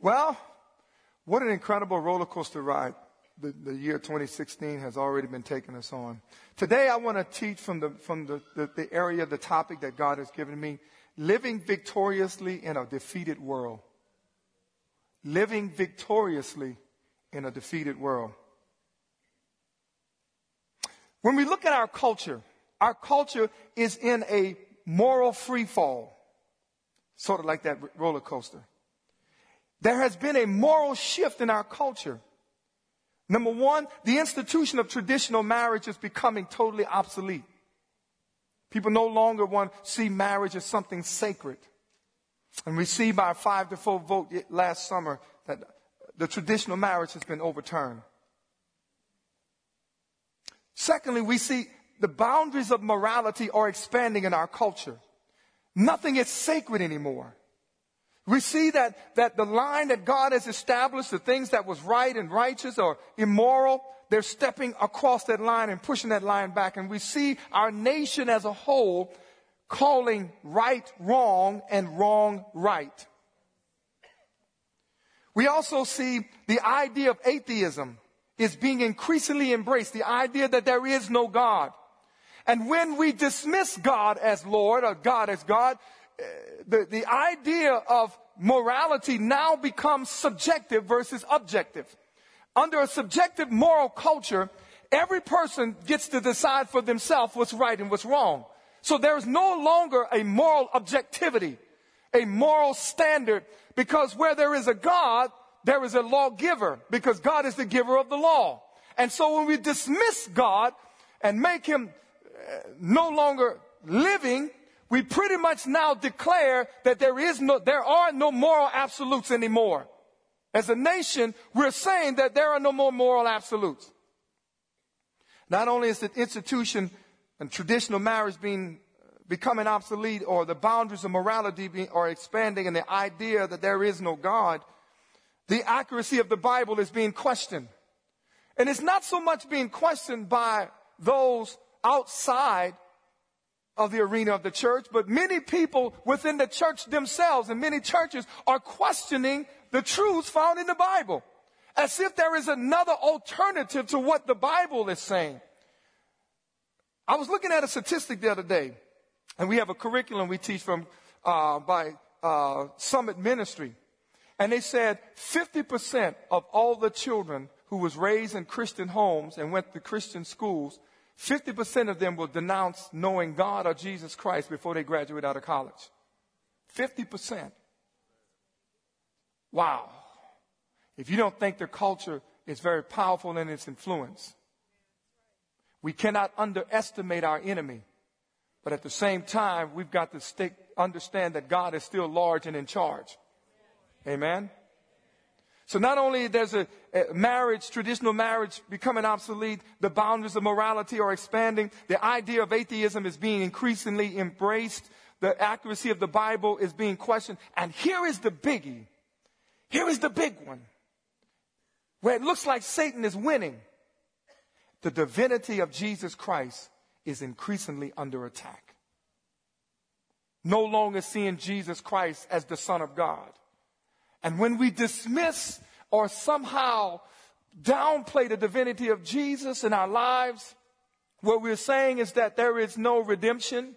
Well, what an incredible roller coaster ride the, the year 2016 has already been taking us on. Today I want to teach from the, from the, the, the area, the topic that God has given me, living victoriously in a defeated world. Living victoriously in a defeated world. When we look at our culture, our culture is in a moral free fall, sort of like that roller coaster. There has been a moral shift in our culture. Number one, the institution of traditional marriage is becoming totally obsolete. People no longer want to see marriage as something sacred. And we see by a five to four vote last summer that the traditional marriage has been overturned. Secondly, we see the boundaries of morality are expanding in our culture. Nothing is sacred anymore. We see that, that the line that God has established, the things that was right and righteous or immoral, they're stepping across that line and pushing that line back. And we see our nation as a whole calling right wrong and wrong right. We also see the idea of atheism is being increasingly embraced. The idea that there is no God. And when we dismiss God as Lord or God as God, the, the idea of morality now becomes subjective versus objective. Under a subjective moral culture, every person gets to decide for themselves what's right and what's wrong. So there is no longer a moral objectivity, a moral standard, because where there is a God, there is a lawgiver because God is the giver of the law. And so when we dismiss God and make him uh, no longer living, we pretty much now declare that there is no, there are no moral absolutes anymore. As a nation, we're saying that there are no more moral absolutes. Not only is the institution and traditional marriage being becoming obsolete or the boundaries of morality being, are expanding and the idea that there is no God, the accuracy of the Bible is being questioned. And it's not so much being questioned by those outside of the arena of the church, but many people within the church themselves and many churches are questioning the truths found in the Bible as if there is another alternative to what the Bible is saying. I was looking at a statistic the other day, and we have a curriculum we teach from uh, by uh, Summit Ministry. And they said 50% of all the children who was raised in Christian homes and went to Christian schools, 50% of them will denounce knowing God or Jesus Christ before they graduate out of college. 50%. Wow. If you don't think their culture is very powerful in its influence, we cannot underestimate our enemy. But at the same time, we've got to understand that God is still large and in charge. Amen. So not only there's a, Eh, marriage, traditional marriage becoming obsolete, the boundaries of morality are expanding, the idea of atheism is being increasingly embraced, the accuracy of the Bible is being questioned, and here is the biggie. Here is the big one. Where it looks like Satan is winning. The divinity of Jesus Christ is increasingly under attack. No longer seeing Jesus Christ as the Son of God and when we dismiss or somehow downplay the divinity of Jesus in our lives, what we're saying is that there is no redemption.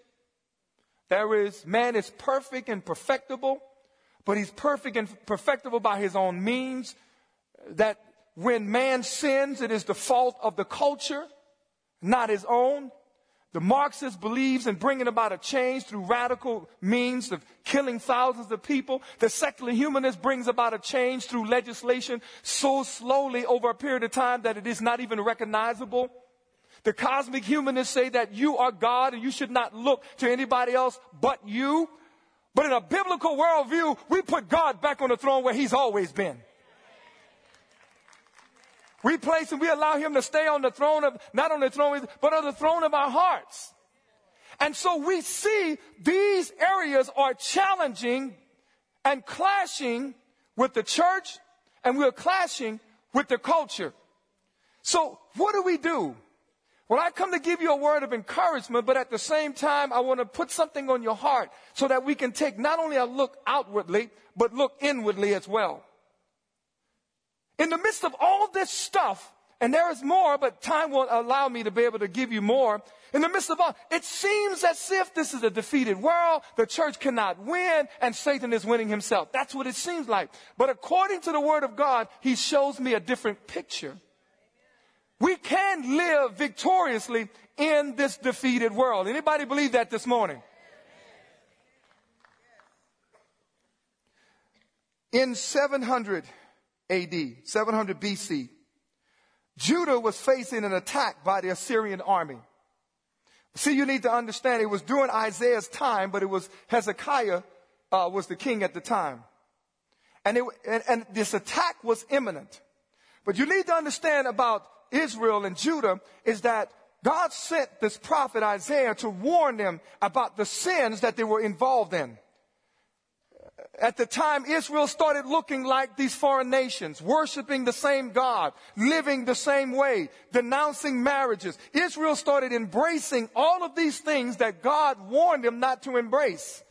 There is, man is perfect and perfectible, but he's perfect and perfectible by his own means. That when man sins, it is the fault of the culture, not his own. The Marxist believes in bringing about a change through radical means of killing thousands of people. The secular humanist brings about a change through legislation so slowly over a period of time that it is not even recognizable. The cosmic humanists say that you are God and you should not look to anybody else but you. But in a biblical worldview, we put God back on the throne where he's always been. We place him, we allow him to stay on the throne of, not on the throne, but on the throne of our hearts. And so we see these areas are challenging and clashing with the church and we're clashing with the culture. So what do we do? Well, I come to give you a word of encouragement, but at the same time, I want to put something on your heart so that we can take not only a look outwardly, but look inwardly as well. In the midst of all this stuff, and there is more, but time won't allow me to be able to give you more. In the midst of all, it seems as if this is a defeated world, the church cannot win, and Satan is winning himself. That's what it seems like. But according to the word of God, he shows me a different picture. We can live victoriously in this defeated world. Anybody believe that this morning? In 700 AD, 700 BC, Judah was facing an attack by the Assyrian army. See, you need to understand it was during Isaiah's time, but it was Hezekiah uh, was the king at the time. And, it, and, and this attack was imminent. But you need to understand about Israel and Judah is that God sent this prophet Isaiah to warn them about the sins that they were involved in at the time Israel started looking like these foreign nations, worshiping the same God, living the same way, denouncing marriages. Israel started embracing all of these things that God warned them not to embrace.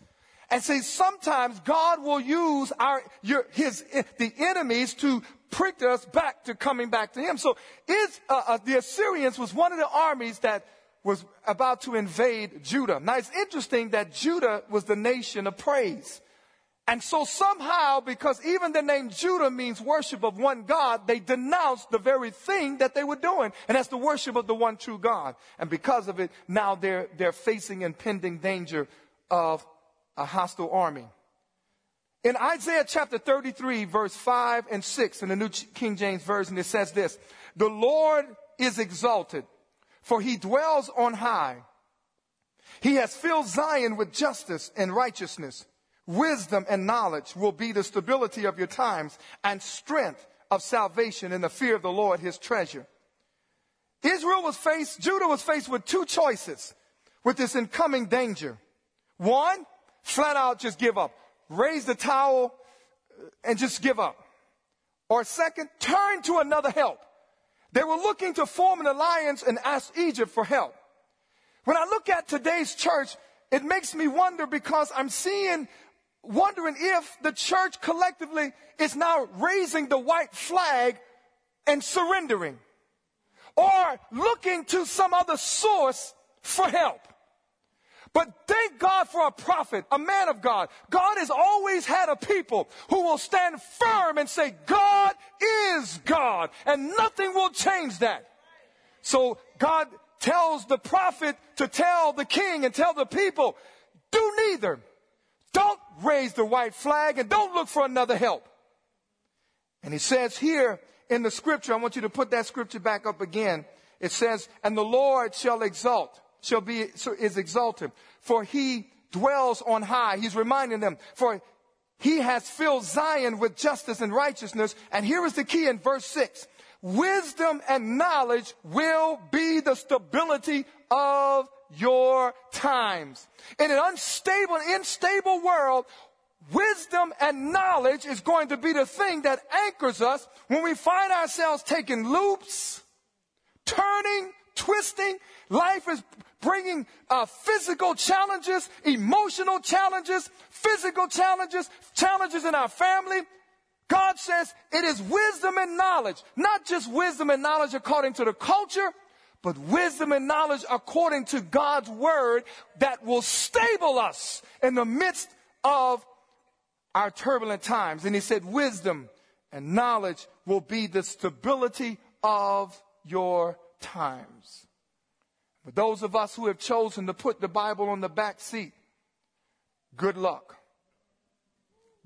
And see, sometimes God will use our, your, his, the enemies to prick us back to coming back to him. So is, uh, uh, the Assyrians was one of the armies that was about to invade Judah. Now it's interesting that Judah was the nation of praise. And so somehow, because even the name Judah means worship of one God, they denounced the very thing that they were doing. And that's the worship of the one true God. And because of it, now they're, they're facing impending danger of a hostile army. In Isaiah chapter 33, verse 5 and 6, in the New King James Version, it says this, The Lord is exalted, for he dwells on high. He has filled Zion with justice and righteousness. Wisdom and knowledge will be the stability of your times and strength of salvation in the fear of the Lord, his treasure. Israel was faced, Judah was faced with two choices with this incoming danger. One, flat out just give up. Raise the towel uh, and just give up. Or second, turn to another help. They were looking to form an alliance and ask Egypt for help. When I look at today's church, it makes me wonder because I'm seeing wondering if the church collectively is now raising the white flag and surrendering or looking to some other source for help. But thank God for a prophet, a man of God. God has always had a people who will stand firm and say, God is God, and nothing will change that. So God tells the prophet to tell the king and tell the people, do neither. Raise the white flag and don't look for another help. And he says here in the scripture, I want you to put that scripture back up again. It says, and the Lord shall exalt, shall be, is exalted, for he dwells on high. He's reminding them, for he has filled Zion with justice and righteousness. And here is the key in verse six. Wisdom and knowledge will be the stability of your times. In an unstable, unstable world, wisdom and knowledge is going to be the thing that anchors us when we find ourselves taking loops, turning, twisting. Life is bringing uh, physical challenges, emotional challenges, physical challenges, challenges in our family. God says it is wisdom and knowledge, not just wisdom and knowledge according to the culture, but wisdom and knowledge according to God's word that will stable us in the midst of our turbulent times. And he said, wisdom and knowledge will be the stability of your times. For those of us who have chosen to put the Bible on the back seat, good luck.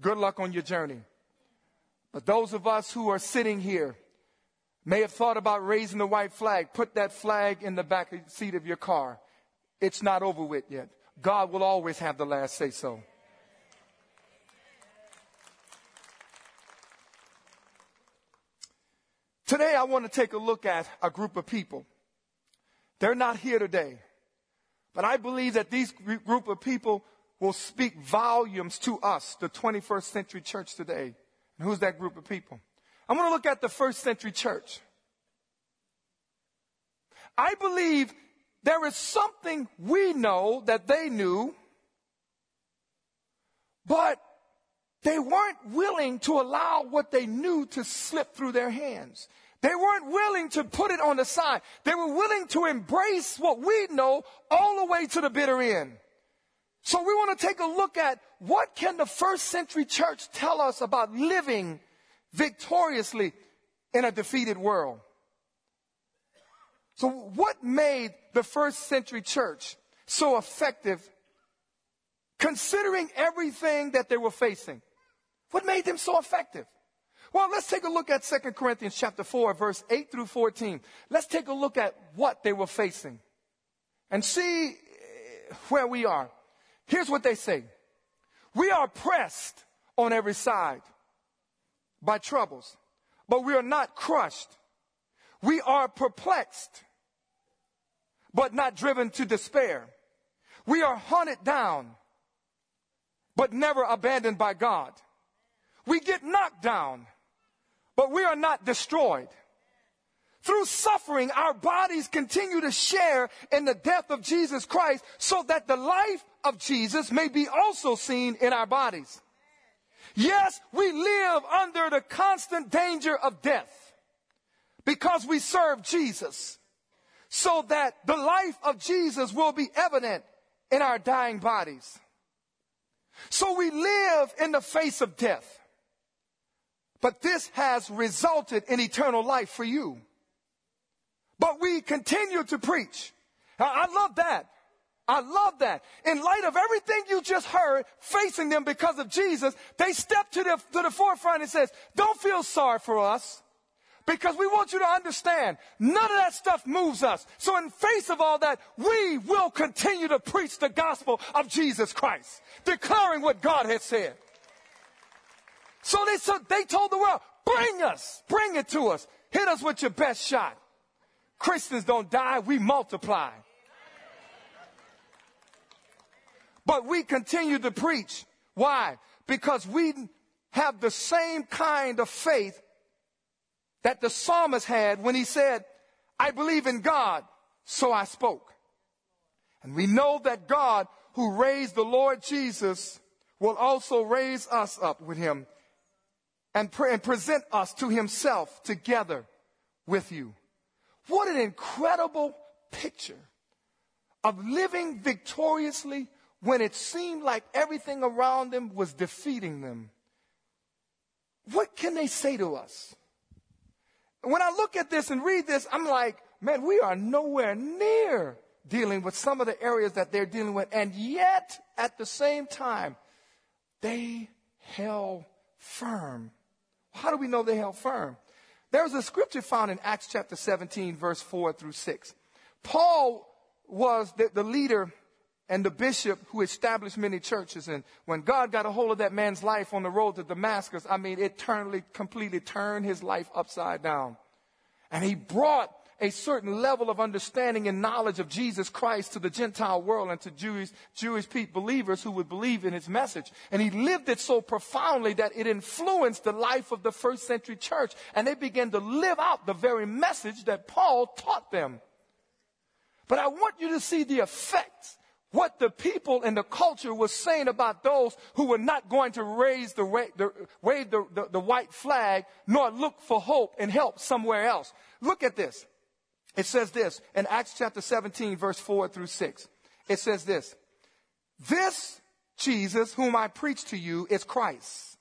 Good luck on your journey. But those of us who are sitting here may have thought about raising the white flag. Put that flag in the back seat of your car. It's not over with yet. God will always have the last say so. Today, I want to take a look at a group of people. They're not here today, but I believe that these group of people will speak volumes to us, the 21st century church today. And who's that group of people? I'm going to look at the first century church. I believe there is something we know that they knew, but they weren't willing to allow what they knew to slip through their hands. They weren't willing to put it on the side. They were willing to embrace what we know all the way to the bitter end. So we want to take a look at what can the first century church tell us about living victoriously in a defeated world. So what made the first century church so effective considering everything that they were facing? What made them so effective? Well, let's take a look at 2 Corinthians chapter 4, verse 8 through 14. Let's take a look at what they were facing and see eh, where we are. Here's what they say. We are pressed on every side by troubles, but we are not crushed. We are perplexed, but not driven to despair. We are hunted down, but never abandoned by God. We get knocked down, but we are not destroyed. Through suffering, our bodies continue to share in the death of Jesus Christ so that the life of Jesus may be also seen in our bodies. Yes, we live under the constant danger of death because we serve Jesus so that the life of Jesus will be evident in our dying bodies. So we live in the face of death. But this has resulted in eternal life for you. But we continue to preach. I love that. I love that. In light of everything you just heard facing them because of Jesus, they step to the, to the forefront and says, don't feel sorry for us because we want you to understand none of that stuff moves us. So in face of all that, we will continue to preach the gospel of Jesus Christ, declaring what God has said. So they, so they told the world, bring us, bring it to us. Hit us with your best shot. Christians don't die, we multiply. But we continue to preach. Why? Because we have the same kind of faith that the psalmist had when he said, I believe in God, so I spoke. And we know that God, who raised the Lord Jesus, will also raise us up with him and, pre- and present us to himself together with you. What an incredible picture of living victoriously when it seemed like everything around them was defeating them. What can they say to us? When I look at this and read this, I'm like, man, we are nowhere near dealing with some of the areas that they're dealing with. And yet, at the same time, they held firm. How do we know they held firm? There's a scripture found in Acts chapter 17, verse 4 through 6. Paul was the, the leader and the bishop who established many churches. And when God got a hold of that man's life on the road to Damascus, I mean, it completely turned his life upside down. And he brought a certain level of understanding and knowledge of Jesus Christ to the Gentile world and to Jewish, Jewish believers who would believe in his message. And he lived it so profoundly that it influenced the life of the first century church. And they began to live out the very message that Paul taught them. But I want you to see the effects what the people and the culture was saying about those who were not going to raise the, the wave the, the, the white flag nor look for hope and help somewhere else. Look at this. It says this in Acts chapter 17, verse 4 through 6. It says this This Jesus, whom I preach to you, is Christ.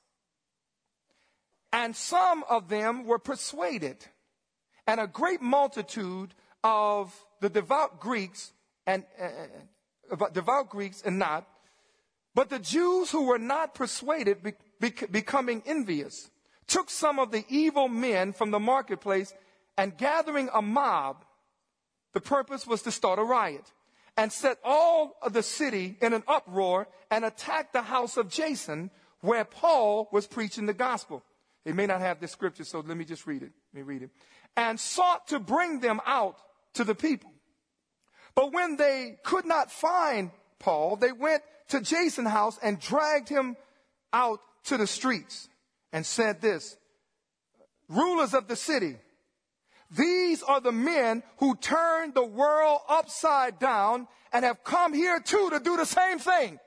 And some of them were persuaded, and a great multitude of the devout Greeks and, uh, devout Greeks and not, but the Jews who were not persuaded, be, be, becoming envious, took some of the evil men from the marketplace and gathering a mob, the purpose was to start a riot and set all of the city in an uproar and attack the house of Jason where Paul was preaching the gospel. They may not have this scripture, so let me just read it. Let me read it. And sought to bring them out to the people. But when they could not find Paul, they went to Jason's house and dragged him out to the streets and said this, rulers of the city, these are the men who turned the world upside down and have come here too to do the same thing.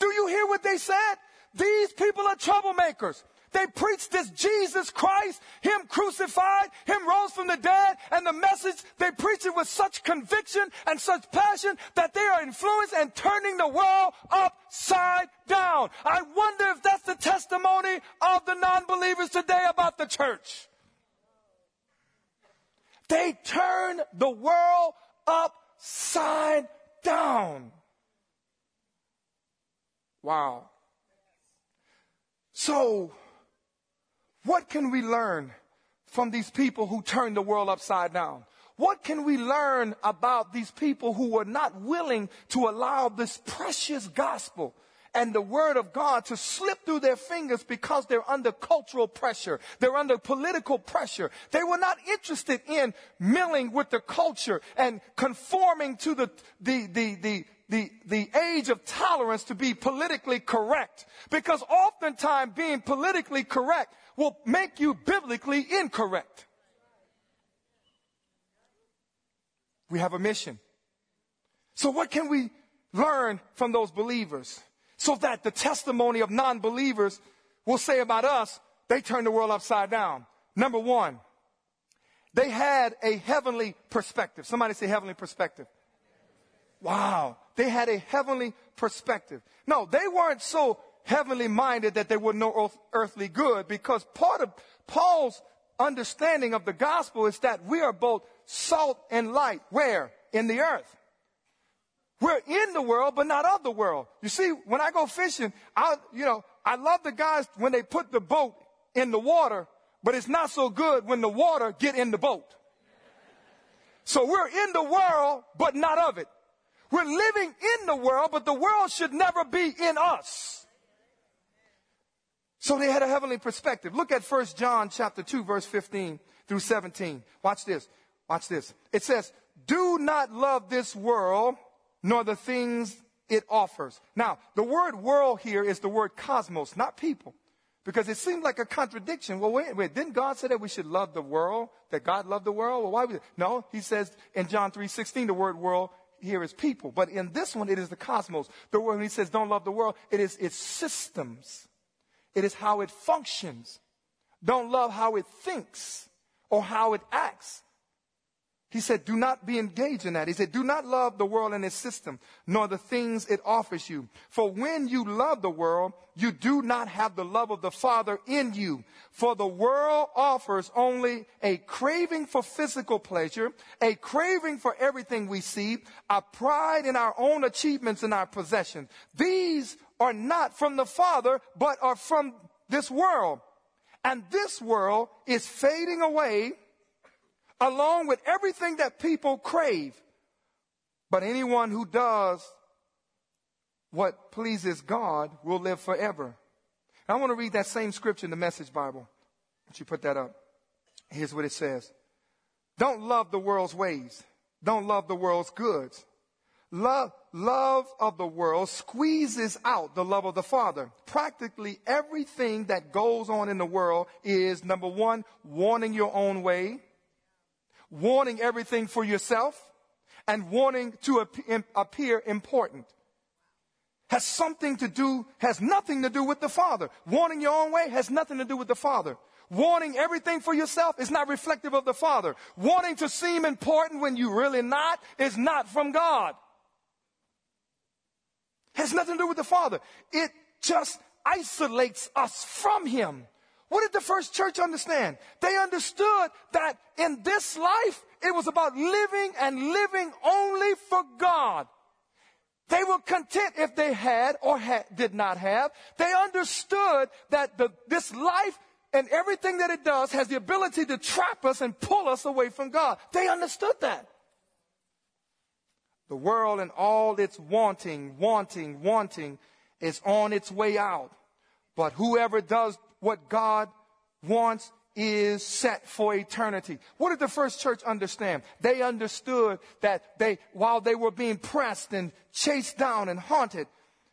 Do you hear what they said? These people are troublemakers. They preach this Jesus Christ, Him crucified, Him rose from the dead, and the message, they preach it with such conviction and such passion that they are influenced and turning the world upside down. I wonder if that's the testimony of the non-believers today about the church. They turn the world upside down. Wow. So, what can we learn from these people who turned the world upside down? What can we learn about these people who were not willing to allow this precious gospel and the word of God to slip through their fingers because they're under cultural pressure. They're under political pressure. They were not interested in milling with the culture and conforming to the, the, the, the, the, the age of tolerance to be politically correct. Because oftentimes being politically correct will make you biblically incorrect. We have a mission. So what can we learn from those believers? So that the testimony of non-believers will say about us, they turned the world upside down. Number one, they had a heavenly perspective. Somebody say heavenly perspective. Wow. They had a heavenly perspective. No, they weren't so heavenly minded that there were no earthly good because part of Paul's understanding of the gospel is that we are both salt and light. Where? In the earth. We're in the world, but not of the world. You see, when I go fishing, I, you know, I love the guys when they put the boat in the water, but it's not so good when the water get in the boat. So we're in the world, but not of it. We're living in the world, but the world should never be in us. So they had a heavenly perspective. Look at 1 John chapter 2 verse 15 through 17. Watch this. Watch this. It says, do not love this world nor the things it offers. Now, the word world here is the word cosmos, not people. Because it seemed like a contradiction. Well, wait, wait, didn't God say that we should love the world? That God loved the world? Well, why would, no, he says in John 3.16, the word world here is people. But in this one, it is the cosmos. The word, when he says don't love the world, it is its systems. It is how it functions. Don't love how it thinks or how it acts. He said, do not be engaged in that. He said, do not love the world and its system, nor the things it offers you. For when you love the world, you do not have the love of the Father in you. For the world offers only a craving for physical pleasure, a craving for everything we see, a pride in our own achievements and our possessions. These are not from the Father, but are from this world. And this world is fading away along with everything that people crave. But anyone who does what pleases God will live forever. I want to read that same scripture in the Message Bible. Would you put that up? Here's what it says. Don't love the world's ways. Don't love the world's goods. Love, love of the world squeezes out the love of the Father. Practically everything that goes on in the world is number one, wanting your own way, wanting everything for yourself, and wanting to appear important. Has something to do, has nothing to do with the Father. Wanting your own way has nothing to do with the Father. Wanting everything for yourself is not reflective of the Father. Wanting to seem important when you really not is not from God. Has nothing to do with the Father. It just isolates us from Him. What did the first church understand? They understood that in this life, it was about living and living only for God. They were content if they had or had, did not have. They understood that the, this life and everything that it does has the ability to trap us and pull us away from God. They understood that. The world and all its wanting, wanting, wanting is on its way out. But whoever does what God wants is set for eternity. What did the first church understand? They understood that they, while they were being pressed and chased down and haunted,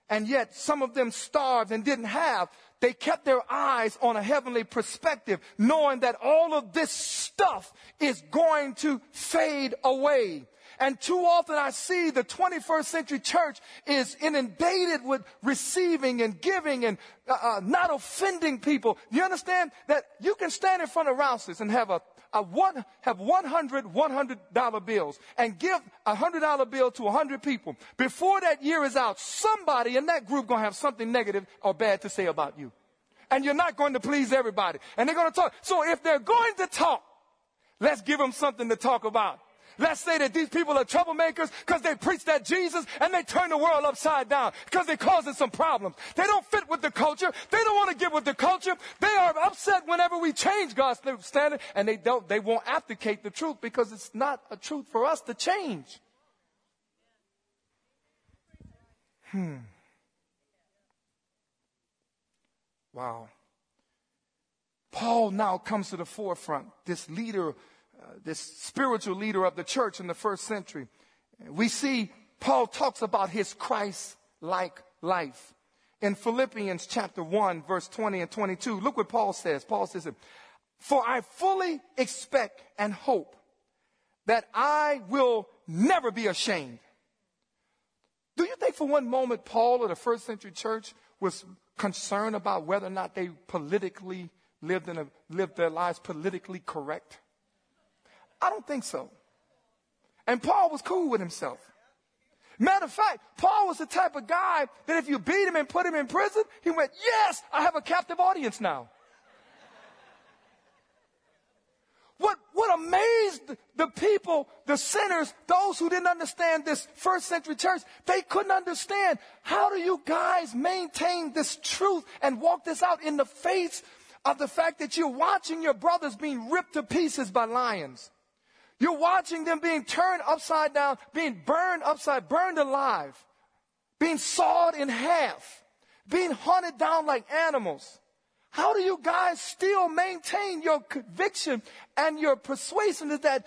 and yet some of them starved and didn't have, they kept their eyes on a heavenly perspective, knowing that all of this stuff is going to fade away. And too often I see the 21st century church is inundated with receiving and giving and uh, uh, not offending people. You understand that you can stand in front of Rouse's and have a, a one, have 100 $100 bills and give a $100 bill to 100 people. Before that year is out, somebody in that group gonna have something negative or bad to say about you. And you're not going to please everybody. And they're gonna talk. So if they're going to talk, let's give them something to talk about. Let's say that these people are troublemakers because they preach that Jesus and they turn the world upside down because they're causing some problems. They don't fit with the culture. They don't want to get with the culture. They are upset whenever we change God's standard and they don't, they won't abdicate the truth because it's not a truth for us to change. Hmm. Wow. Paul now comes to the forefront, this leader Uh, this spiritual leader of the church in the first century. We see Paul talks about his Christ like life. In Philippians chapter 1, verse 20 and 22, look what Paul says. Paul says, For I fully expect and hope that I will never be ashamed. Do you think for one moment Paul of the first century church was concerned about whether or not they politically lived, a, lived their lives politically correct? I don't think so. And Paul was cool with himself. Matter of fact, Paul was the type of guy that if you beat him and put him in prison, he went, Yes, I have a captive audience now. What, what amazed the people, the sinners, those who didn't understand this first century church, they couldn't understand how do you guys maintain this truth and walk this out in the face of the fact that you're watching your brothers being ripped to pieces by lions. You're watching them being turned upside down, being burned upside, burned alive, being sawed in half, being hunted down like animals. How do you guys still maintain your conviction and your persuasion that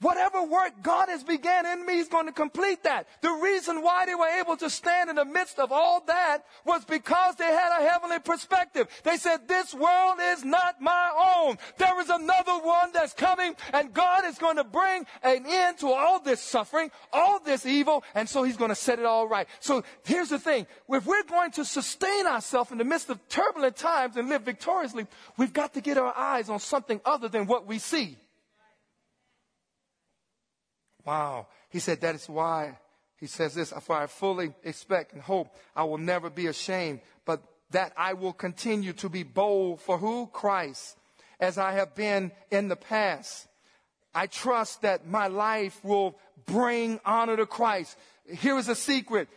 Whatever work God has began in me, He's going to complete that. The reason why they were able to stand in the midst of all that was because they had a heavenly perspective. They said, this world is not my own. There is another one that's coming and God is going to bring an end to all this suffering, all this evil, and so He's going to set it all right. So here's the thing. If we're going to sustain ourselves in the midst of turbulent times and live victoriously, we've got to get our eyes on something other than what we see. Wow. He said, that is why he says this, for I fully expect and hope I will never be ashamed, but that I will continue to be bold for who? Christ, as I have been in the past. I trust that my life will bring honor to Christ. Here is a secret.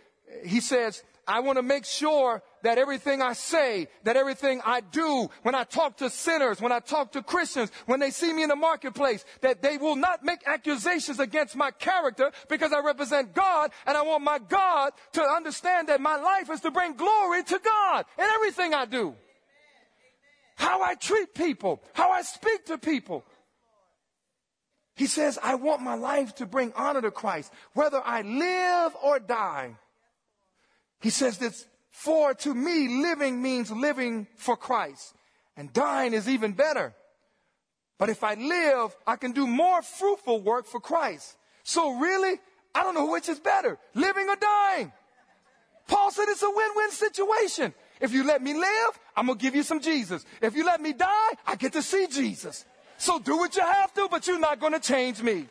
He says, I want to make sure that everything I say, that everything I do, when I talk to sinners, when I talk to Christians, when they see me in the marketplace, that they will not make accusations against my character because I represent God and I want my God to understand that my life is to bring glory to God in everything I do. How I treat people, how I speak to people. He says, I want my life to bring honor to Christ, whether I live or die. He says this, for to me, living means living for Christ. And dying is even better. But if I live, I can do more fruitful work for Christ. So really, I don't know which is better, living or dying. Paul said it's a win-win situation. If you let me live, I'm going to give you some Jesus. If you let me die, I get to see Jesus. So do what you have to, but you're not going to change me.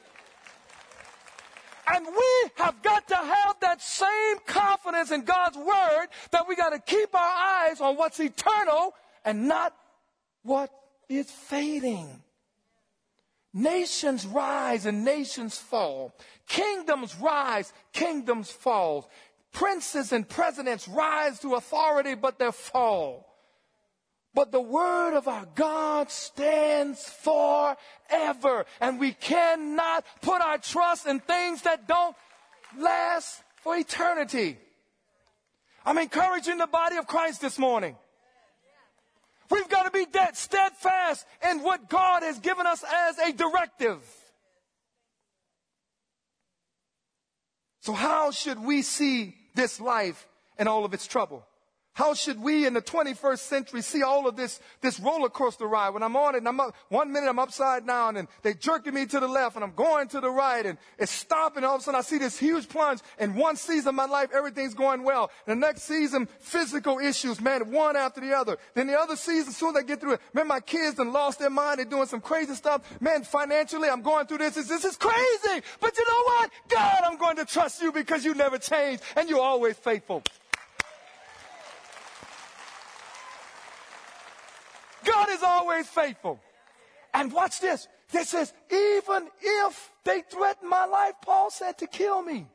And we have got to have that same confidence in God's word that we got to keep our eyes on what's eternal and not what is fading. Nations rise and nations fall. Kingdoms rise, kingdoms fall. Princes and presidents rise to authority, but they fall. But the word of our God stands forever. And we cannot put our trust in things that don't last for eternity. I'm encouraging the body of Christ this morning. We've got to be dead, steadfast in what God has given us as a directive. So how should we see this life and all of its trouble? How should we in the 21st century see all of this, this roller coaster ride? When I'm on it and I'm up, one minute I'm upside down and they jerking me to the left and I'm going to the right and it's stopping. All of a sudden I see this huge plunge. and one season of my life, everything's going well. The next season, physical issues, man, one after the other. Then the other season, as soon as I get through it, man, my kids done lost their mind. They're doing some crazy stuff. Man, financially, I'm going through this. This, this is crazy. But you know what? God, I'm going to trust you because you never change and you're always faithful. God is always faithful. And watch this. This says, even if they threaten my life, Paul said to kill me.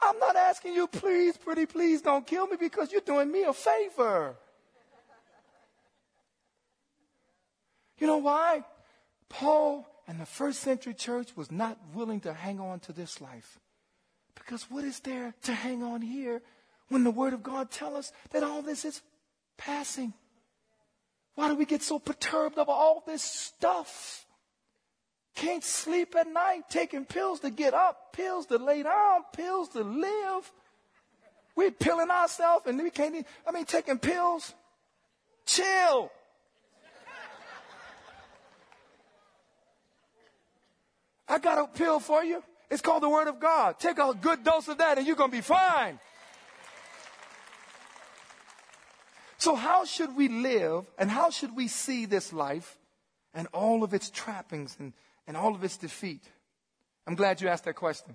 I'm not asking you, please, pretty, please don't kill me because you're doing me a favor. You know why? Paul and the first century church was not willing to hang on to this life. Because what is there to hang on here when the word of God tells us that all this is passing? Why do we get so perturbed over all this stuff? Can't sleep at night, taking pills to get up, pills to lay down, pills to live. We're pilling ourselves and we can't, even, I mean, taking pills. Chill. I got a pill for you. It's called the Word of God. Take a good dose of that and you're going to be fine. So, how should we live and how should we see this life and all of its trappings and, and all of its defeat? I'm glad you asked that question.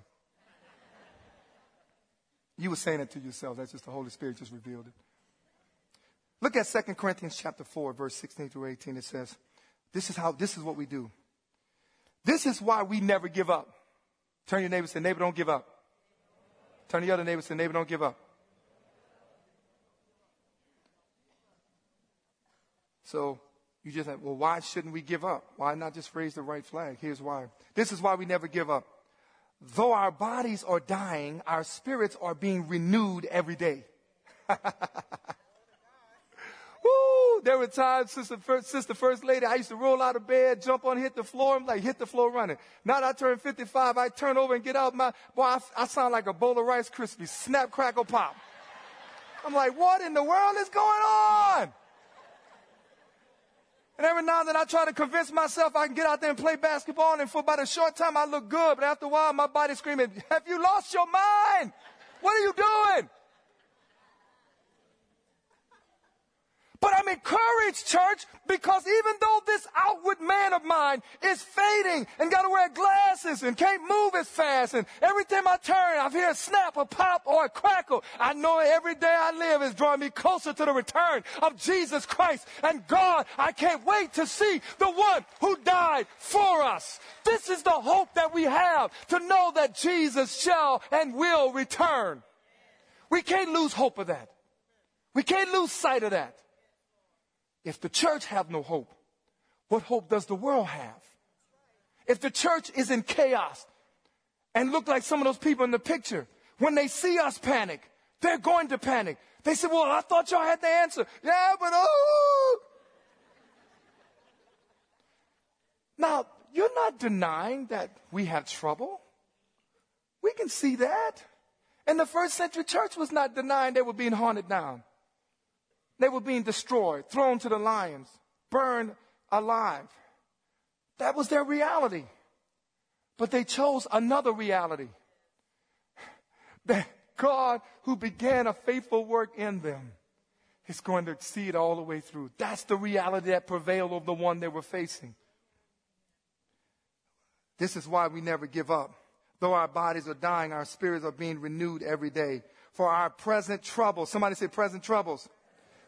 You were saying it to yourself. That's just the Holy Spirit just revealed it. Look at 2 Corinthians chapter 4, verse 16 through 18. It says, This is how this is what we do. This is why we never give up. Turn your neighbor and say, neighbor, don't give up. Turn to the other neighbor and say, neighbor, don't give up. So you just have, well, why shouldn't we give up? Why not just raise the right flag? Here's why. This is why we never give up. Though our bodies are dying, our spirits are being renewed every day. Woo! There were times, sister first, sister first lady, I used to roll out of bed, jump on, hit the floor, I'm like, hit the floor running. Now that I turn 55, I turn over and get out my, boy, I, I sound like a bowl of Rice Krispies, snap, crackle, pop. I'm like, what in the world is going on? And every now and then I try to convince myself I can get out there and play basketball, and for about a short time I look good, but after a while my body's screaming, Have you lost your mind? What are you doing? But I'm encouraged, church, because even though this outward man of mine is fading and got to wear glasses and can't move as fast, and every time I turn, I hear a snap, a pop, or a crackle, I know every day I live is drawing me closer to the return of Jesus Christ. And God, I can't wait to see the one who died for us. This is the hope that we have to know that Jesus shall and will return. We can't lose hope of that. We can't lose sight of that. If the church have no hope, what hope does the world have? If the church is in chaos and look like some of those people in the picture, when they see us panic, they're going to panic. They say, well, I thought y'all had the answer. Yeah, but oh. Now, you're not denying that we have trouble. We can see that. And the first century church was not denying they were being haunted down. They were being destroyed, thrown to the lions, burned alive. That was their reality. But they chose another reality. That God, who began a faithful work in them, is going to it all the way through. That's the reality that prevailed over the one they were facing. This is why we never give up. Though our bodies are dying, our spirits are being renewed every day. For our present troubles, somebody say present troubles.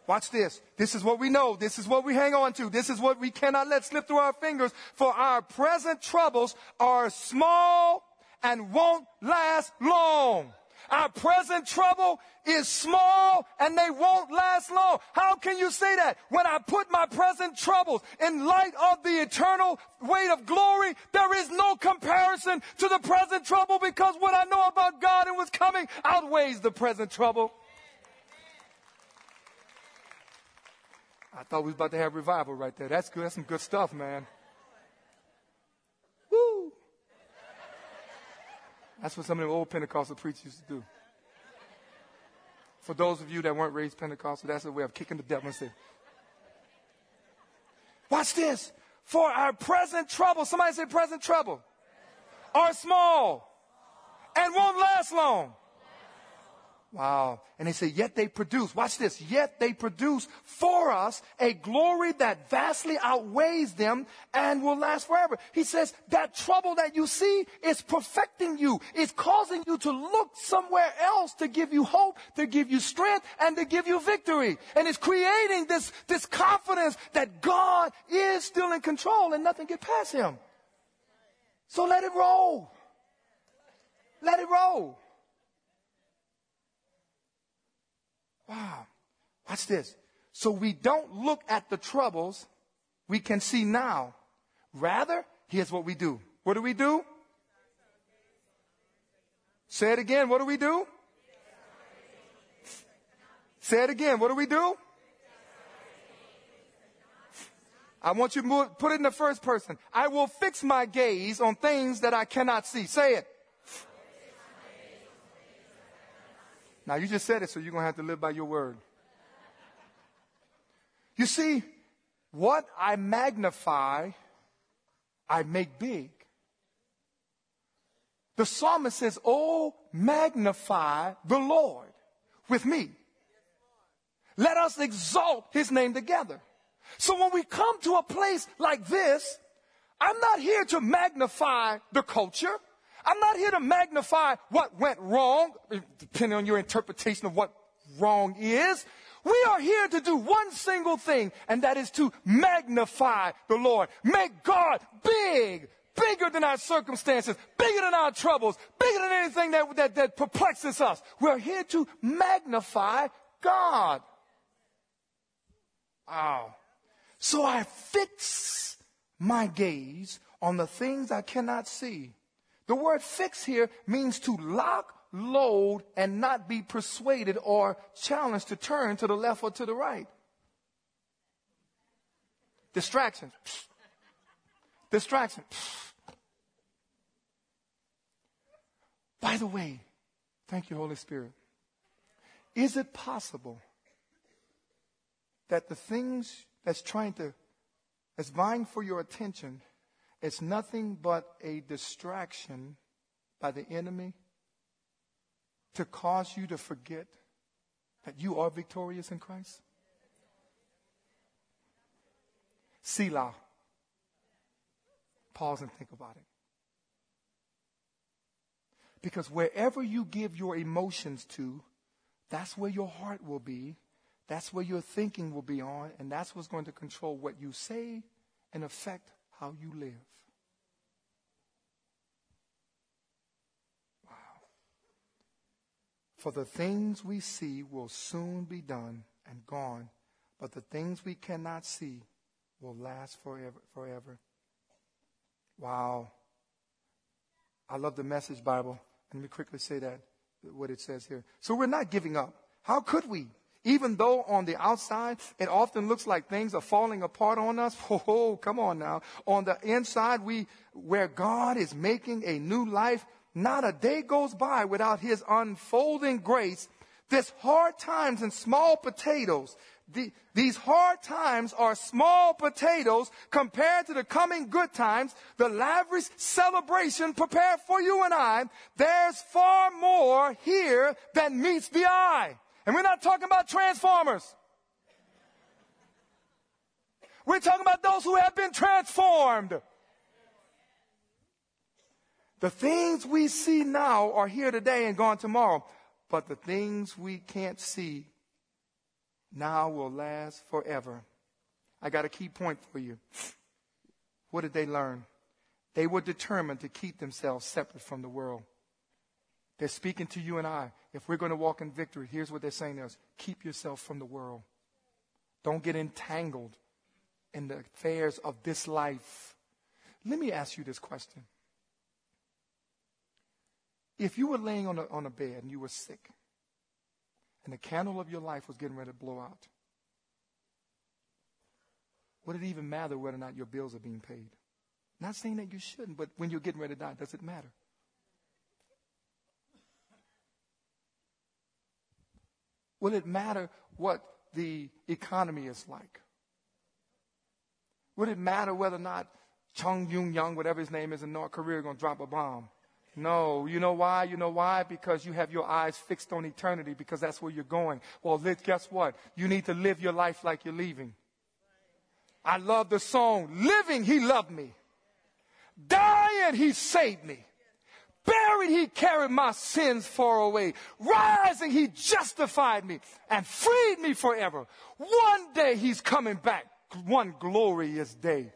Watch this. This is what we know. This is what we hang on to. This is what we cannot let slip through our fingers. For our present troubles are small and won't last long. Our present trouble is small and they won't last long. How can you say that? When I put my present troubles in light of the eternal weight of glory, there is no comparison to the present trouble because what I know about God and what's coming outweighs the present trouble. I thought we was about to have revival right there. That's good. That's some good stuff, man. Woo! That's what some of the old Pentecostal preachers used to do. For those of you that weren't raised Pentecostal, that's a way of kicking the devil and Watch this. For our present trouble, somebody say present trouble, are small and won't last long. Wow. And they say, yet they produce, watch this, yet they produce for us a glory that vastly outweighs them and will last forever. He says that trouble that you see is perfecting you. It's causing you to look somewhere else to give you hope, to give you strength, and to give you victory. And it's creating this, this confidence that God is still in control and nothing can pass him. So let it roll. Let it roll. Wow. Watch this. So we don't look at the troubles we can see now. Rather, here's what we do. What do we do? Say it again. What do we do? Say it again. What do we do? I want you to put it in the first person. I will fix my gaze on things that I cannot see. Say it. Now, you just said it, so you're going to have to live by your word. You see, what I magnify, I make big. The psalmist says, Oh, magnify the Lord with me. Let us exalt his name together. So when we come to a place like this, I'm not here to magnify the culture. I'm not here to magnify what went wrong, depending on your interpretation of what wrong is. We are here to do one single thing, and that is to magnify the Lord. Make God big, bigger than our circumstances, bigger than our troubles, bigger than anything that, that, that perplexes us. We're here to magnify God. Wow. So I fix my gaze on the things I cannot see. The word fix here means to lock, load, and not be persuaded or challenged to turn to the left or to the right. Distractions. Distraction. By the way, thank you, Holy Spirit. Is it possible that the things that's trying to, that's vying for your attention, it's nothing but a distraction by the enemy to cause you to forget that you are victorious in Christ? Selah. Pause and think about it. Because wherever you give your emotions to, that's where your heart will be. That's where your thinking will be on. And that's what's going to control what you say and affect how you live. Wow. For the things we see will soon be done and gone, but the things we cannot see will last forever. forever. Wow. I love the message Bible. Let me quickly say that, what it says here. So we're not giving up. How could we? Even though on the outside it often looks like things are falling apart on us. Oh, come on now. On the inside, we, where God is making a new life, not a day goes by without his unfolding grace. This hard times and small potatoes, the, these hard times are small potatoes compared to the coming good times, the lavish celebration prepared for you and I. There's far more here than meets the eye. And we're not talking about transformers. We're talking about those who have been transformed. The things we see now are here today and gone tomorrow, but the things we can't see now will last forever. I got a key point for you. What did they learn? They were determined to keep themselves separate from the world. They're speaking to you and I. If we're going to walk in victory, here's what they're saying to us keep yourself from the world. Don't get entangled in the affairs of this life. Let me ask you this question. If you were laying on a, on a bed and you were sick, and the candle of your life was getting ready to blow out, would it even matter whether or not your bills are being paid? Not saying that you shouldn't, but when you're getting ready to die, does it matter? Will it matter what the economy is like? Would it matter whether or not Chung Yung Young, whatever his name is in North Korea, going to drop a bomb? No. You know why? You know why? Because you have your eyes fixed on eternity because that's where you're going. Well, guess what? You need to live your life like you're leaving. I love the song, Living, He loved me. Dying, He saved me. Buried, He carried my sins far away. Rising, He justified me and freed me forever. One day He's coming back. One glorious day.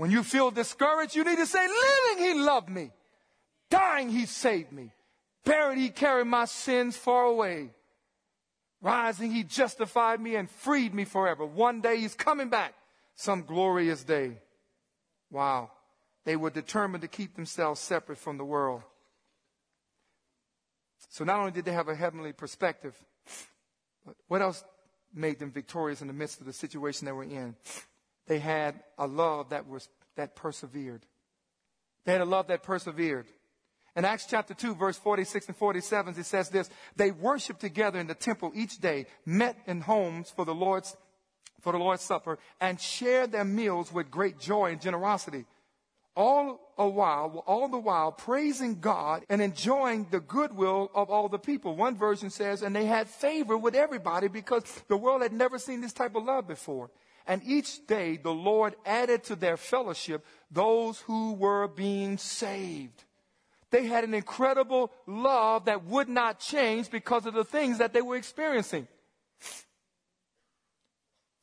When you feel discouraged, you need to say, living, he loved me. Dying, he saved me. Buried, he carried my sins far away. Rising, he justified me and freed me forever. One day he's coming back. Some glorious day. Wow. They were determined to keep themselves separate from the world. So not only did they have a heavenly perspective, but what else made them victorious in the midst of the situation they were in? They had a love that was, that persevered. They had a love that persevered. In Acts chapter 2, verse 46 and 47, it says this, they worshiped together in the temple each day, met in homes for the Lord's, for the Lord's supper, and shared their meals with great joy and generosity. All a while, all the while praising God and enjoying the goodwill of all the people. One version says, and they had favor with everybody because the world had never seen this type of love before. And each day the Lord added to their fellowship those who were being saved. They had an incredible love that would not change because of the things that they were experiencing.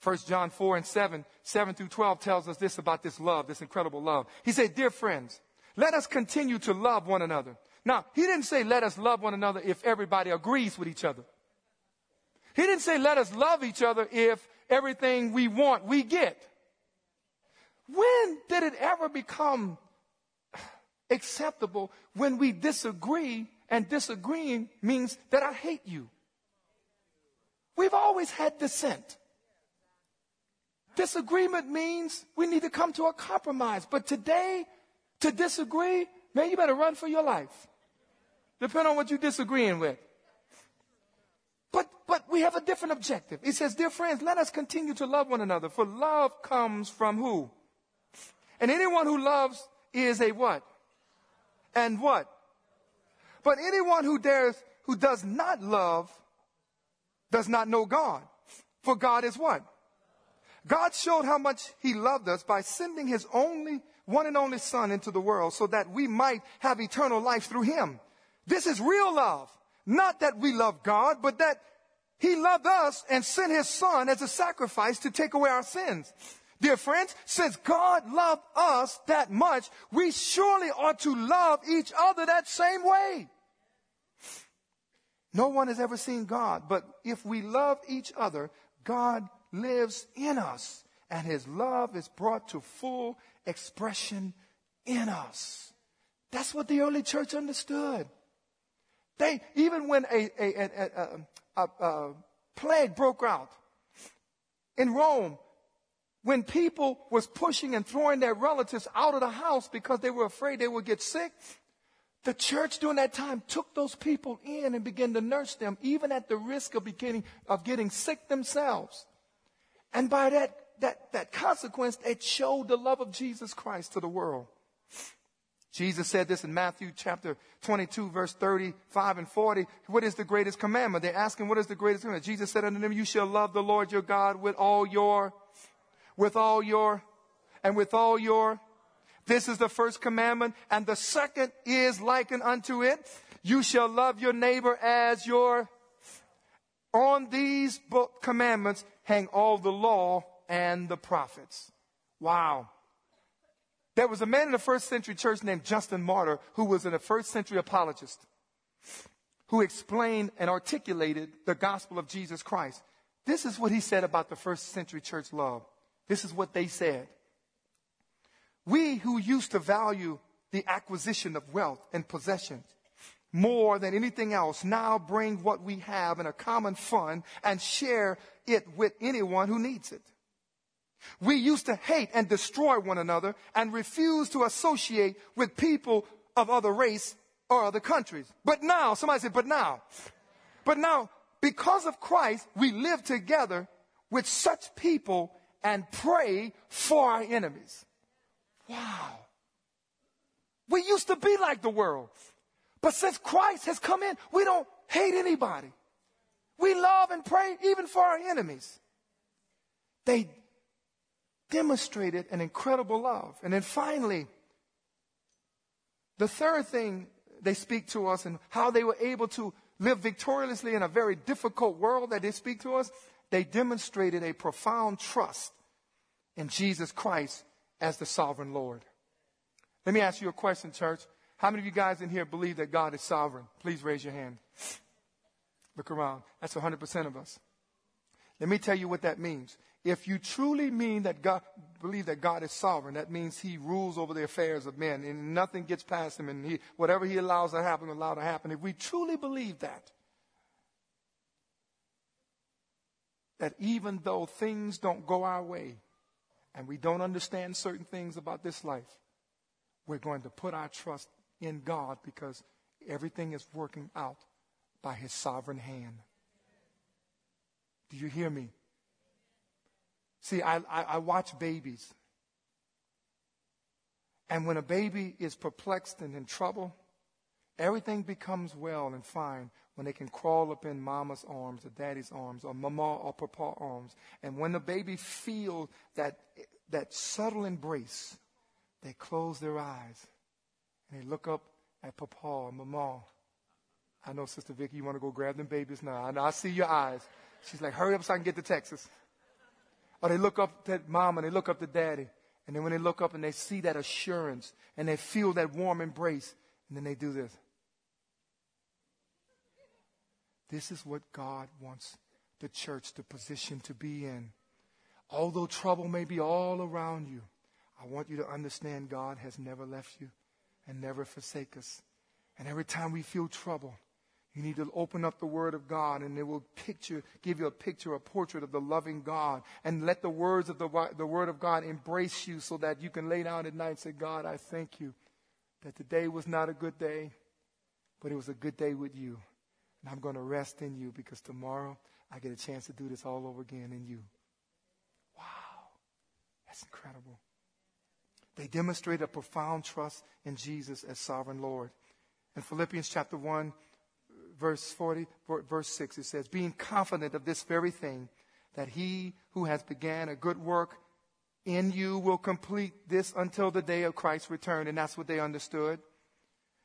1 John 4 and 7, 7 through 12 tells us this about this love, this incredible love. He said, Dear friends, let us continue to love one another. Now, he didn't say let us love one another if everybody agrees with each other. He didn't say let us love each other if everything we want, we get. When did it ever become acceptable when we disagree and disagreeing means that I hate you? We've always had dissent. Disagreement means we need to come to a compromise. But today, to disagree, man, you better run for your life. Depending on what you're disagreeing with. But, but we have a different objective. It says, dear friends, let us continue to love one another, for love comes from who? And anyone who loves is a what? And what? But anyone who dares, who does not love, does not know God. For God is what? God showed how much he loved us by sending his only, one and only son into the world so that we might have eternal life through him. This is real love. Not that we love God, but that he loved us and sent his son as a sacrifice to take away our sins. Dear friends, since God loved us that much, we surely ought to love each other that same way. No one has ever seen God, but if we love each other, God lives in us and his love is brought to full expression in us. That's what the early church understood. They, even when a, a, a, a, plague broke out in Rome, when people was pushing and throwing their relatives out of the house because they were afraid they would get sick, the church during that time took those people in and began to nurse them, even at the risk of beginning of getting sick themselves. And by that, that, that consequence, it showed the love of Jesus Christ to the world. Jesus said this in Matthew chapter 22, verse 35 and 40. What is the greatest commandment? They're asking, what is the greatest commandment? Jesus said unto them, you shall love the Lord your God with all your, with all your, and with all your. This is the first commandment. And the second is likened unto it. You shall love your neighbor as your, on these commandments hang all the law and the prophets. Wow. There was a man in the first century church named Justin Martyr who was a first century apologist who explained and articulated the gospel of Jesus Christ. This is what he said about the first century church love. This is what they said. We who used to value the acquisition of wealth and possessions more than anything else now bring what we have in a common fund and share it with anyone who needs it. We used to hate and destroy one another and refuse to associate with people of other race or other countries. But now, somebody said, but now. But now, because of Christ, we live together with such people and pray for our enemies. Wow. We used to be like the world. But since Christ has come in, we don't hate anybody. We love and pray even for our enemies. They demonstrated an incredible love. And then finally, the third thing they speak to us and how they were able to live victoriously in a very difficult world that they speak to us, they demonstrated a profound trust in Jesus Christ as the sovereign Lord. Let me ask you a question, church. How many of you guys in here believe that God is sovereign? Please raise your hand. Look around. That's 100% of us. Let me tell you what that means. If you truly mean that God, believe that God is sovereign, that means He rules over the affairs of men and nothing gets past Him and he, whatever He allows to happen, allow to happen. If we truly believe that, that even though things don't go our way and we don't understand certain things about this life, we're going to put our trust in God because everything is working out by his sovereign hand. Do you hear me? See, I, I, I, watch babies. And when a baby is perplexed and in trouble, everything becomes well and fine when they can crawl up in mama's arms or daddy's arms or mama or papa arms. And when the baby feels that, that subtle embrace, they close their eyes and they look up at papa or mama I know, Sister Vicky, you want to go grab them babies now. I know, I see your eyes. She's like, hurry up so I can get to Texas. Or they look up at mom and they look up to daddy. And then when they look up and they see that assurance and they feel that warm embrace, and then they do this. This is what God wants the church to position to be in. Although trouble may be all around you, I want you to understand God has never left you and never forsake us. And every time we feel trouble, you need to open up the Word of God and it will picture, give you a picture, a portrait of the loving God. And let the words of the, the Word of God embrace you so that you can lay down at night and say, God, I thank you that today was not a good day, but it was a good day with you. And I'm going to rest in you because tomorrow I get a chance to do this all over again in you. Wow. That's incredible. They demonstrate a profound trust in Jesus as sovereign Lord. In Philippians chapter 1, verse 40, verse 6, it says, being confident of this very thing, that he who has began a good work in you will complete this until the day of Christ's return. And that's what they understood.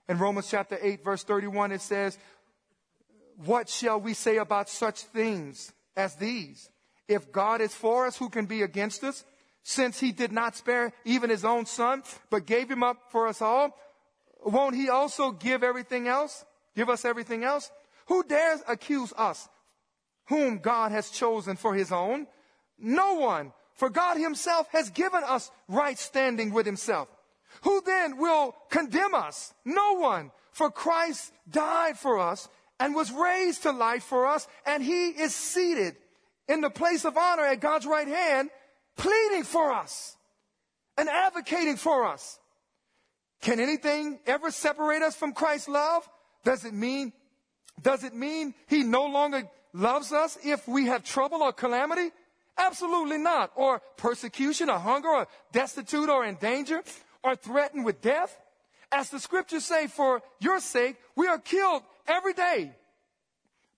In Romans chapter 8, verse 31, it says, What shall we say about such things as these? If God is for us, who can be against us? Since he did not spare even his own son, but gave him up for us all, won't he also give everything else? Give us everything else? Who dares accuse us, whom God has chosen for his own? No one, for God himself has given us right standing with himself. Who then will condemn us? No one, for Christ died for us and was raised to life for us, and he is seated in the place of honor at God's right hand, pleading for us and advocating for us. Can anything ever separate us from Christ's love? Does it mean, does it mean he no longer loves us if we have trouble or calamity? Absolutely not. Or persecution or hunger or destitute or in danger or threatened with death. As the scriptures say, for your sake, we are killed every day,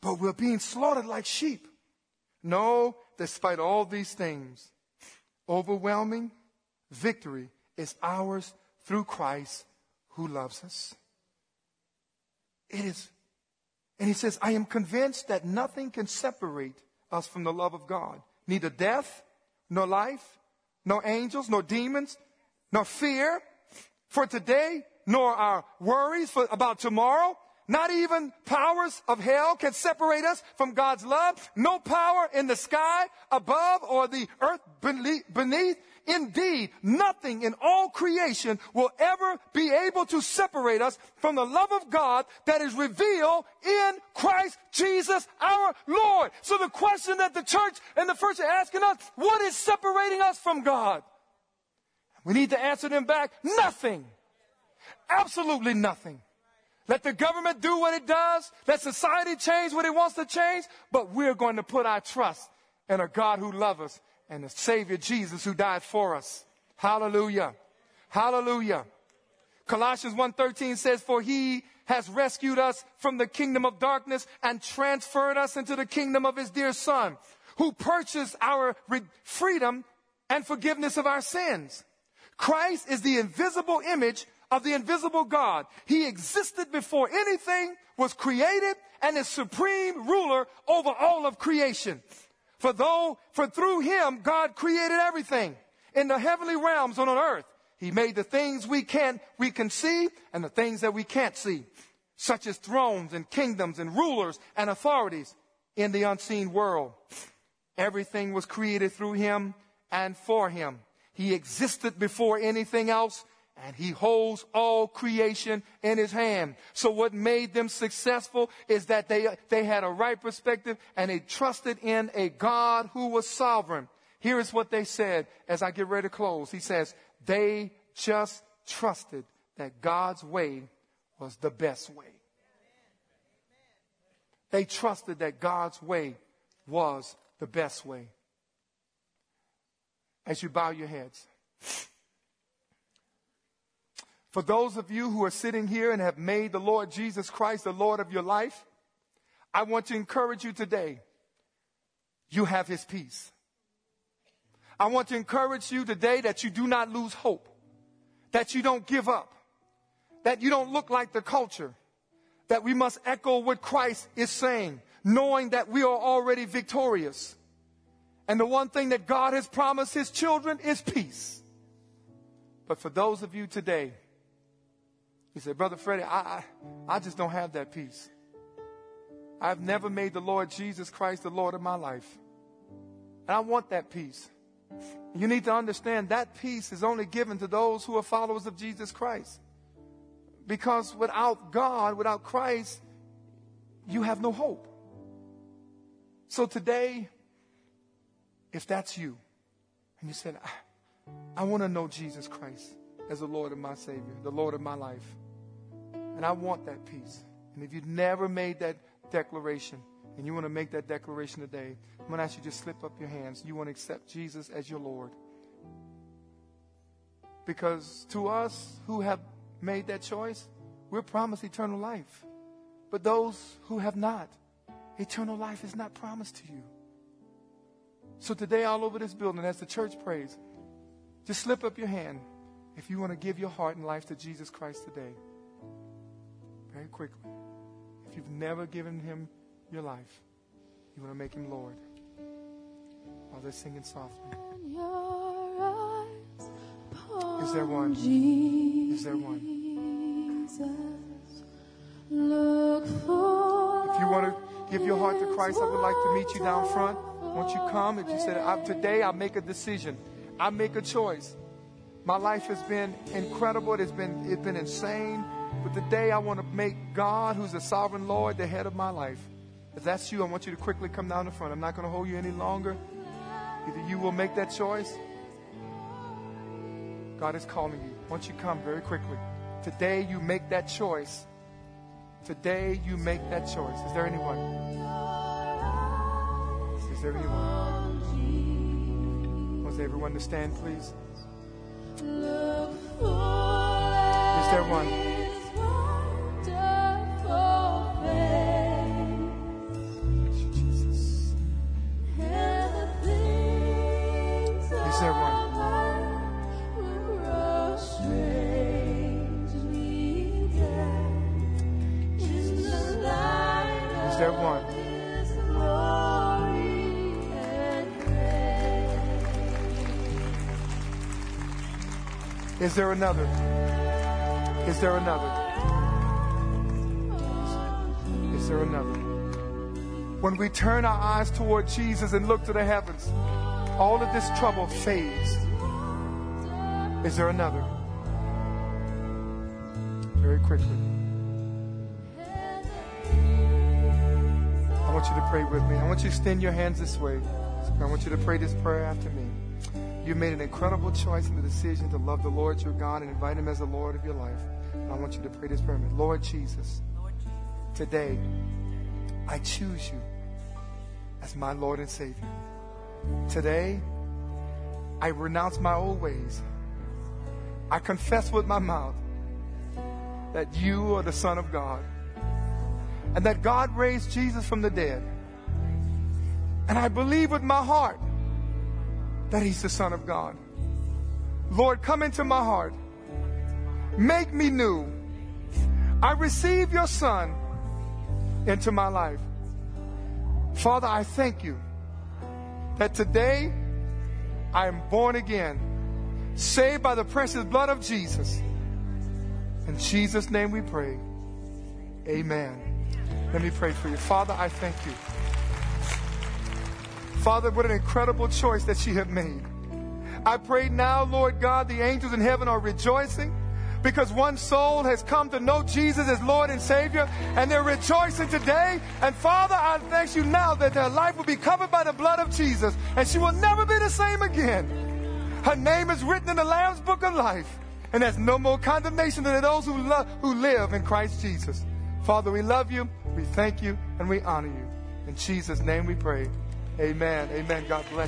but we're being slaughtered like sheep. No, despite all these things, overwhelming victory is ours through Christ who loves us. It is. And he says, I am convinced that nothing can separate us from the love of God. Neither death, nor life, nor angels, nor demons, nor fear for today, nor our worries for, about tomorrow. Not even powers of hell can separate us from God's love. No power in the sky above or the earth beneath Indeed, nothing in all creation will ever be able to separate us from the love of God that is revealed in Christ Jesus our Lord. So the question that the church and the first are asking us, what is separating us from God? We need to answer them back, nothing. Absolutely nothing. Let the government do what it does. Let society change what it wants to change. But we're going to put our trust in a God who loves us and the Savior Jesus who died for us. Hallelujah. Hallelujah. Colossians 1:13 says, For he has rescued us from the kingdom of darkness and transferred us into the kingdom of his dear son, who purchased our freedom and forgiveness of our sins. Christ is the invisible image of the invisible God. He existed before anything was created and is supreme ruler over all of creation. For though, for through him, God created everything in the heavenly realms and on earth. He made the things we can, we can see and the things that we can't see, such as thrones and kingdoms and rulers and authorities in the unseen world. Everything was created through him and for him. He existed before anything else and he holds all creation in his hand. So what made them successful is that they, they had a right perspective and they trusted in a God who was sovereign. Here is what they said as I get ready to close. He says, they just trusted that God's way was the best way. They trusted that God's way was the best way. As you bow your heads. For those of you who are sitting here and have made the Lord Jesus Christ the Lord of your life, I want to encourage you today. You have his peace. I want to encourage you today that you do not lose hope, that you don't give up, that you don't look like the culture, that we must echo what Christ is saying, knowing that we are already victorious. And the one thing that God has promised his children is peace. But for those of you today he said, Brother Freddie, I, I, I just don't have that peace. I've never made the Lord Jesus Christ the Lord of my life. And I want that peace. You need to understand that peace is only given to those who are followers of Jesus Christ. Because without God, without Christ, you have no hope. So today, if that's you, and you said, I, I want to know Jesus Christ as the Lord of my Savior, the Lord of my life. And I want that peace. And if you've never made that declaration and you want to make that declaration today, I'm going to ask you to just slip up your hands. You want to accept Jesus as your Lord. Because to us who have made that choice, we're promised eternal life. But those who have not, eternal life is not promised to you. So today, all over this building, as the church prays, just slip up your hand if you want to give your heart and life to Jesus Christ today very quickly. If you've never given him your life, you want to make him Lord. While they're singing softly. Is there one? Is there one? If you want to give your heart to Christ, I would like to meet you down front. Won't you come? If you said, today I make a decision, I make a choice. My life has been incredible. It's been, it's been insane. But today I want to make God, who's the sovereign Lord, the head of my life. If that's you, I want you to quickly come down the front. I'm not going to hold you any longer. Either you will make that choice. God is calling you. Once you come very quickly. Today you make that choice. Today you make that choice. Is there anyone? Is there anyone? Wants everyone to stand, please? Is there one? Is there another? Is there another? Is there another? When we turn our eyes toward Jesus and look to the heavens, all of this trouble fades. Is there another? Very quickly. I want you to pray with me. I want you to extend your hands this way. I want you to pray this prayer after me. You made an incredible choice in the decision to love the Lord your God and invite him as the Lord of your life. I want you to pray this prayer. Lord Jesus, today I choose you as my Lord and Savior. Today, I renounce my old ways. I confess with my mouth that you are the Son of God and that God raised Jesus from the dead. And I believe with my heart that He's the Son of God. Lord, come into my heart. Make me new. I receive your Son into my life. Father, I thank you that today I am born again, saved by the precious blood of Jesus. In Jesus' name we pray. Amen. Let me pray for you. Father, I thank you. Father, what an incredible choice that she have made. I pray now, Lord God, the angels in heaven are rejoicing because one soul has come to know Jesus as Lord and Savior, and they're rejoicing today. And Father, I thank you now that their life will be covered by the blood of Jesus, and she will never be the same again. Her name is written in the Lamb's Book of Life, and there's no more condemnation to those who, love, who live in Christ Jesus. Father, we love you, we thank you, and we honor you. In Jesus' name we pray. Amen. Amen. God bless.